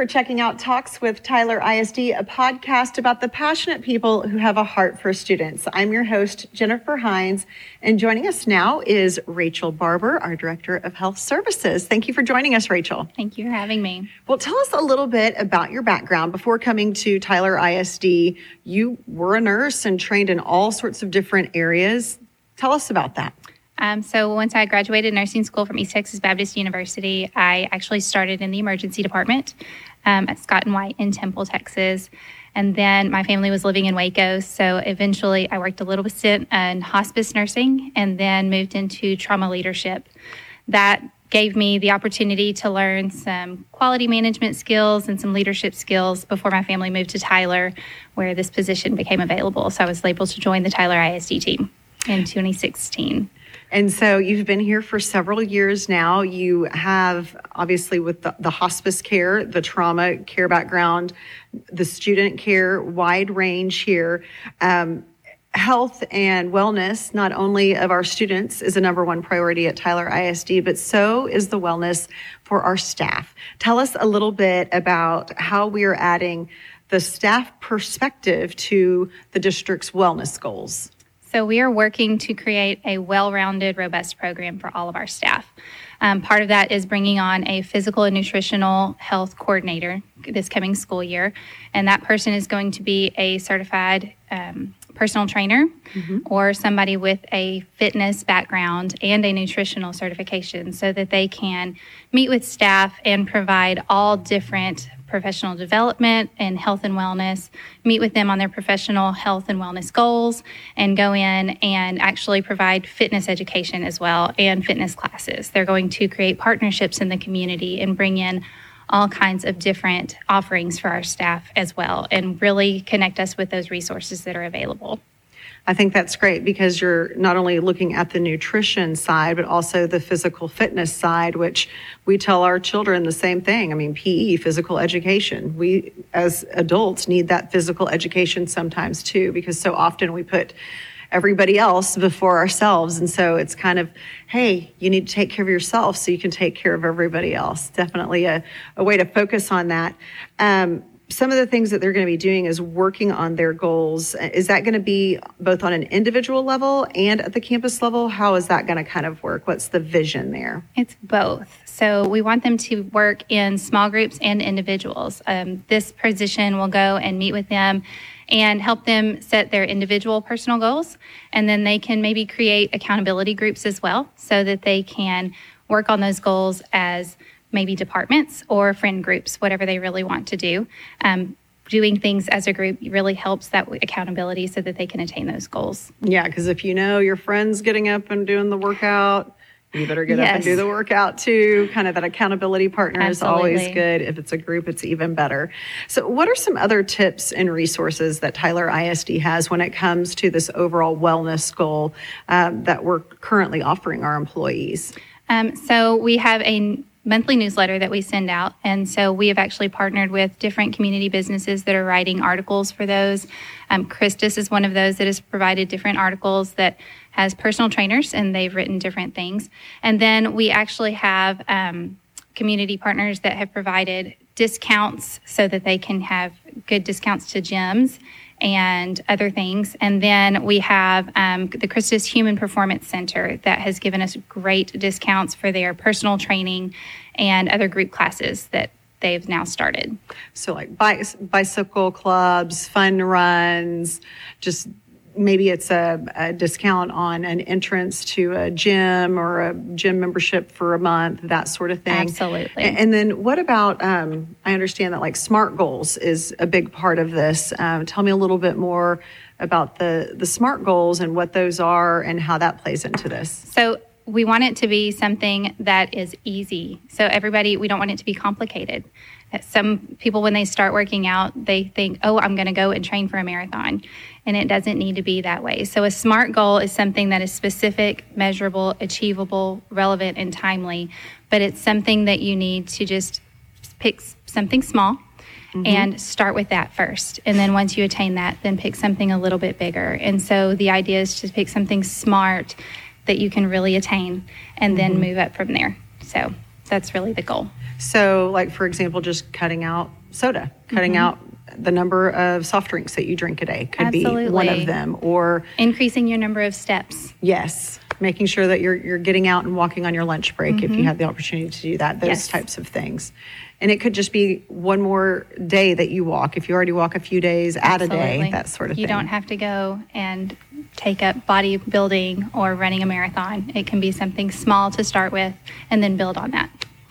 For checking out Talks with Tyler ISD, a podcast about the passionate people who have a heart for students. I'm your host, Jennifer Hines, and joining us now is Rachel Barber, our Director of Health Services. Thank you for joining us, Rachel. Thank you for having me. Well, tell us a little bit about your background. Before coming to Tyler ISD, you were a nurse and trained in all sorts of different areas. Tell us about that. Um, so once I graduated nursing school from East Texas Baptist University, I actually started in the emergency department um, at Scott and White in Temple, Texas. And then my family was living in Waco, so eventually I worked a little bit in hospice nursing and then moved into trauma leadership. That gave me the opportunity to learn some quality management skills and some leadership skills before my family moved to Tyler, where this position became available. So I was able to join the Tyler ISD team in 2016. And so you've been here for several years now. You have, obviously, with the, the, hospice care, the trauma care background, the student care, wide range here. Um, health and wellness, not only of our students, is a number one priority at Tyler ISD, but so is the wellness for our staff. Tell us a little bit about how we are adding the staff perspective to the district's wellness goals. So, we are working to create a well rounded, robust program for all of our staff. Um, part of that is bringing on a physical and nutritional health coordinator this coming school year. And that person is going to be a certified um, personal trainer mm-hmm. or somebody with a fitness background and a nutritional certification so that they can meet with staff and provide all different professional development and health and wellness, meet with them on their professional health and wellness goals, and go in and actually provide fitness education as well and fitness classes. They're going to create partnerships in the community and bring in all kinds of different offerings for our staff as well and really connect us with those resources that are available. I think that's great because you're not only looking at the nutrition side, but also the physical fitness side, which we tell our children the same thing. I mean, PE, physical education. We, as adults, need that physical education sometimes too, because so often we put everybody else before ourselves. And so it's kind of, hey, you need to take care of yourself so you can take care of everybody else. Definitely a, a way to focus on that. Um, some of the things that they're going to be doing is working on their goals. Is that going to be both on an individual level and at the campus level? How is that going to kind of work? What's the vision there? It's both. So we want them to work in small groups and individuals. Um, this position will go and meet with them and help them set their individual personal goals. And then they can maybe create accountability groups as well so that they can work on those goals as maybe departments or friend groups, whatever they really want to do. Um, doing things as a group really helps that accountability so that they can attain those goals. Yeah, because if you know your friend's getting up and doing the workout, you better get yes. up and do the workout too. Kind of that accountability partner Absolutely. is always good. If it's a group, it's even better. So, what are some other tips and resources that Tyler ISD has when it comes to this overall wellness goal um, that we're currently offering our employees? Um, so, we have a monthly newsletter that we send out. And so we have actually partnered with different community businesses that are writing articles for those. Um, Christus is one of those that has provided different articles that has personal trainers and they've written different things. And then we actually have um, community partners that have provided discounts so that they can have good discounts to gyms and other things. And then we have um, the Christus Human Performance Center that has given us great discounts for their personal training and other group classes that they've now started. So, like bicycle clubs, fun runs, just maybe it's a, a, discount on an entrance to a gym or a gym membership for a month, that sort of thing. Absolutely. And, and then what about, um, I understand that like SMART goals is a big part of this. Um, tell me a little bit more about the, the SMART goals and what those are and how that plays into this. So we want it to be something that is easy. So everybody, we don't want it to be complicated. Some people, when they start working out, they think, oh, I'm going to go and train for a marathon. And it doesn't need to be that way. So, a SMART goal is something that is specific, measurable, achievable, relevant, and timely. But it's something that you need to just pick something small Mm-hmm. and start with that first. And then once you attain that, then pick something a little bit bigger. And so the idea is to pick something smart that you can really attain and mm-hmm. then move up from there. So that's really the goal. So, like for example, just cutting out soda, cutting out the number of soft drinks that you drink a day could be one of them. Or Increasing your number of steps. yes, making sure that you're you're getting out and walking on your lunch break if you have the opportunity to do that. Those Mm-hmm. Yes. types of things. And it could just be one more day that you walk. If you already walk a few days, add a day, that sort of you thing. You don't have to go and take up bodybuilding or running a marathon. It can be something small to start with and then build on that.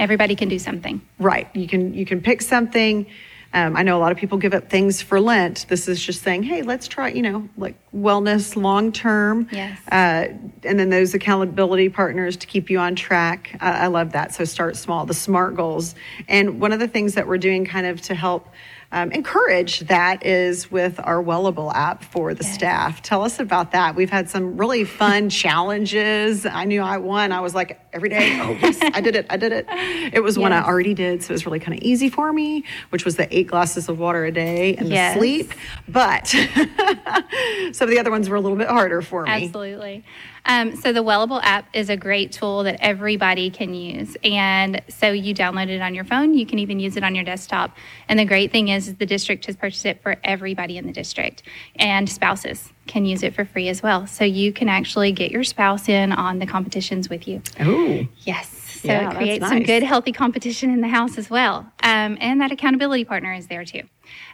Everybody can do something. Right. You can you can pick something. Um, I know a lot of people give up things for Lent. This is just saying, hey, let's try, you know, like wellness long term. Yes. Uh, and then those accountability partners to keep you on track. I, I love that. So start small, the SMART goals. And one of the things that we're doing kind of to help um, encourage that is with our Wellable app for the Yes. staff. Tell us about that. We've had some really fun challenges. I knew I won. I was like, every day, oh, yes, I did it. I did it. It was one I already did. So it was really kind of easy for me, which was the eight glasses of water a day and Yes. the sleep. But some of the other ones were a little bit harder for me. Absolutely. Um, so the Wellable app is a great tool that everybody can use, and so you download it on your phone. You can even use it on your desktop. And the great thing is, is the district has purchased it for everybody in the district, and spouses can use it for free as well. So you can actually get your spouse in on the competitions with you. Oh, Yes. So Yeah, creates some good, healthy competition in the house as well. Um, and that accountability partner is there too.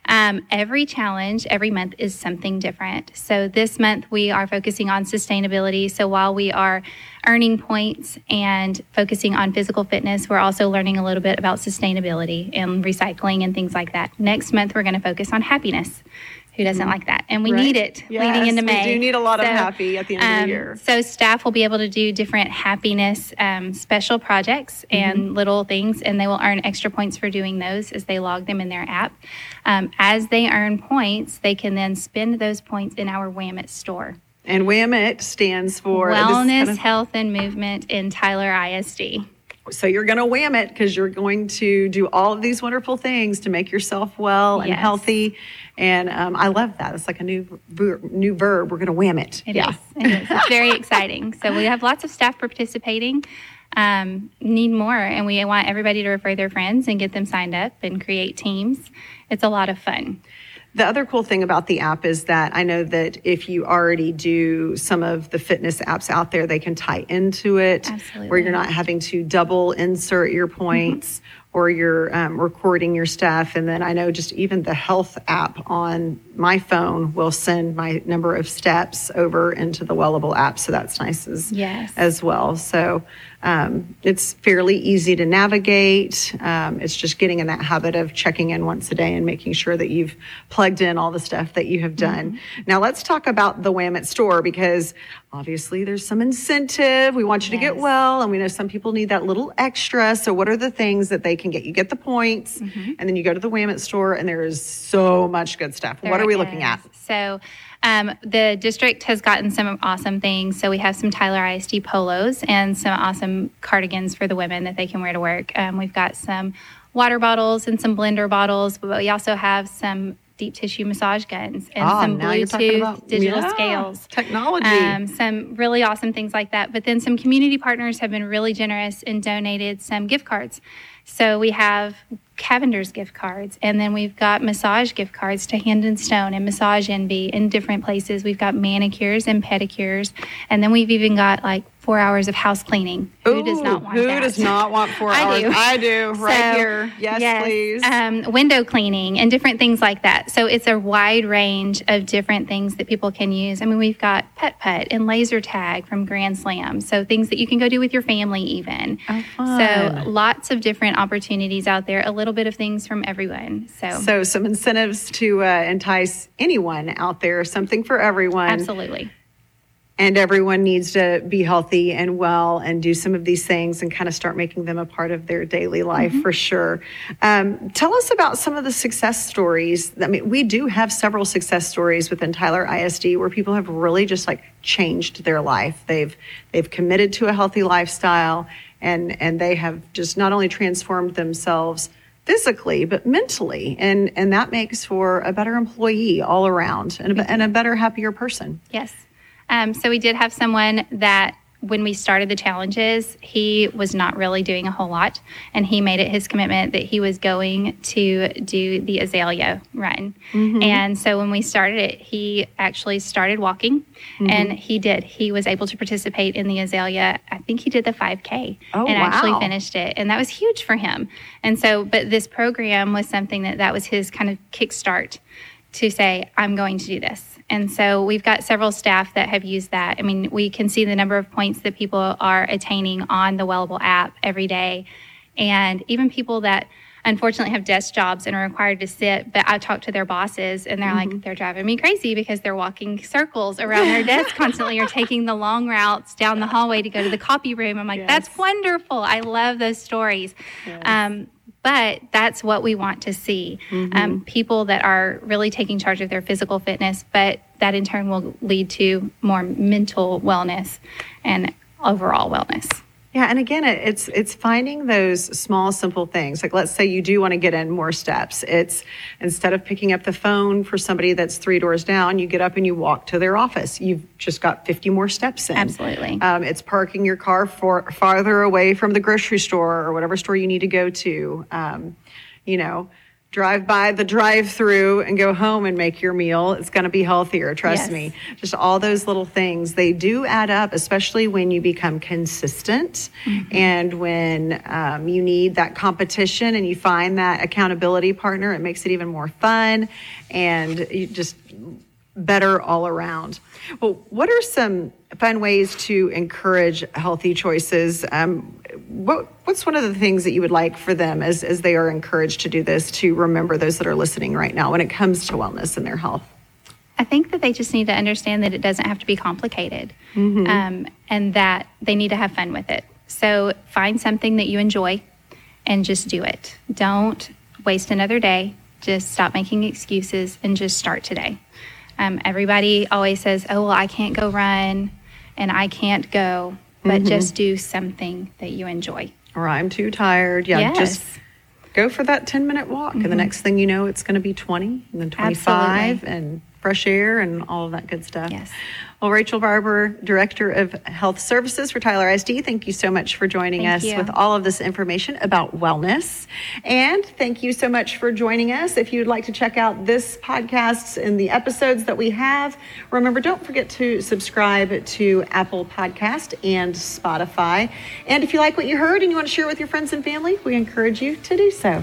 Um, every challenge every month is something different. So this month we are focusing on sustainability. So while we are earning points and focusing on physical fitness, we're also learning a little bit about sustainability and recycling and things like that. Next month we're going to focus on happiness. Who doesn't like that? And we Mm-hmm. Right. need it Yes, leading into we May. do need a lot of happy at the end of the um, year. So staff will be able to do different happiness um, special projects and Mm-hmm. little things, and they will earn extra points for doing those as they log them in their app. Um, as they earn points, they can then spend those points in our Whamit store. and WAMIT stands for Wellness, kind of- Health, and Movement in Tyler ISD. So you're going to wham it because you're going to do all of these wonderful things to make yourself well and Yes. healthy. And um, I love that. It's like a new ver- new verb. We're going to wham it. It is. It is. It's very exciting. So we have lots of staff participating. Um, need more, and we want everybody to refer their friends and get them signed up and create teams. It's a lot of fun. The other cool thing about the app is that I know that if you already do some of the fitness apps out there, they can tie into it where you're not having to double insert your points or you're um, recording your stuff. And then I know just even the health app on my phone will send my number of steps over into the Wellable app. So that's nice as, Yes. as well. So um, it's fairly easy to navigate. Um, it's just getting in that habit of checking in once a day and making sure that you've plugged in all the stuff that you have done. Mm-hmm. Now let's talk about the Whamit store because obviously there's some incentive. We want you to get well, and we know some people need that little extra. So what are the things that they can get? You get the points, Mm-hmm. and then you go to the Whamit store, and there is so much good stuff. what are we looking at? So, um, the district has gotten some awesome things. So, we have some Tyler ISD polos and some awesome cardigans for the women that they can wear to work. Um, we've got some water bottles and some blender bottles, but we also have some deep tissue massage guns and Ah, some now you're talking Bluetooth digital yeah, scales. technology. Um, some really awesome things like that. But then some community partners have been really generous and donated some gift cards. So we have Cavender's gift cards, and then we've got massage gift cards to Hand and Stone and Massage Envy in different places. We've got manicures and pedicures, and then we've even got like four hours of house cleaning. Who does not want who that? does not want four I hours? do. I do, right So, here. Yes, please. Um, window cleaning and different things like that. So it's a wide range of different things that people can use. I mean, we've got Pet Putt and laser tag from Grand Slam. So things that you can go do with your family, even. Oh, So lots of different opportunities out there. A little bit of things from everyone. So, So some incentives to uh, entice anyone out there, something for everyone. absolutely. And everyone needs to be healthy and well and do some of these things and kind of start making them a part of their daily life for sure. Um, tell us about some of the success stories. I mean, we do have several success stories within Tyler ISD where people have really just like changed their life. They've they've committed to a healthy lifestyle and and they have just not only transformed themselves physically but mentally and and that makes for a better employee all around and a, and a better happier person. Yes. Um, so we did have someone that when we started the challenges, he was not really doing a whole lot. And he made it his commitment that he was going to do the Azalea run. Mm-hmm. And so when we started it, he actually started walking mm-hmm. and he did. He was able to participate in the Azalea. I think he did the 5K oh, and wow. actually finished it. And that was huge for him. And so, but this program was something that that was his kind of kickstart to say, I'm going to do this. And so we've got several staff that have used that. I mean, we can see the number of points that people are attaining on the Wellable app every day. And even people that unfortunately have desk jobs and are required to sit, but I talk to their bosses and they're mm-hmm. like, they're driving me crazy because they're walking circles around their desk constantly or taking the long routes down the hallway to go to the copy room. I'm like, yes. that's wonderful. I love those stories. Yes. Um, but that's what we want to see mm-hmm. um, people that are really taking charge of their physical fitness, but that in turn will lead to more mental wellness and overall wellness. Yeah, and again, it's it's finding those small, simple things. Like, let's say you do want to get in more steps. It's instead of picking up the phone for somebody that's three doors down, you get up and you walk to their office. You've just got 50 more steps in. Absolutely. Um, it's parking your car for farther away from the grocery store or whatever store you need to go to. Um, you know, drive by the drive through and go home and make your meal. It's going to be healthier, trust yes. me. Just all those little things, they do add up, especially when you become consistent mm-hmm. and when um, you need that competition and you find that accountability partner. It makes it even more fun and you just better all around. Well, what are some fun ways to encourage healthy choices? Um, what, what's one of the things that you would like for them as, as they are encouraged to do this to remember those that are listening right now when it comes to wellness and their health? I think that they just need to understand that it doesn't have to be complicated mm-hmm. um, and that they need to have fun with it. So find something that you enjoy and just do it. Don't waste another day. Just stop making excuses and just start today. Um, everybody always says, oh, well, I can't go run and I can't go, but mm-hmm. just do something that you enjoy. Or I'm too tired. Yeah, yes. just go for that 10 minute walk. Mm-hmm. And the mm-hmm. next thing you know, it's going to be 20 and then 25 Absolutely. and fresh air and all of that good stuff. Yes. Well, Rachel Barber, Director of Health Services for Tyler ISD, thank you so much for joining thank us you. with all of this information about wellness. And thank you so much for joining us. If you'd like to check out this podcast and the episodes that we have, remember, don't forget to subscribe to Apple Podcast and Spotify. And if you like what you heard and you want to share with your friends and family, we encourage you to do so.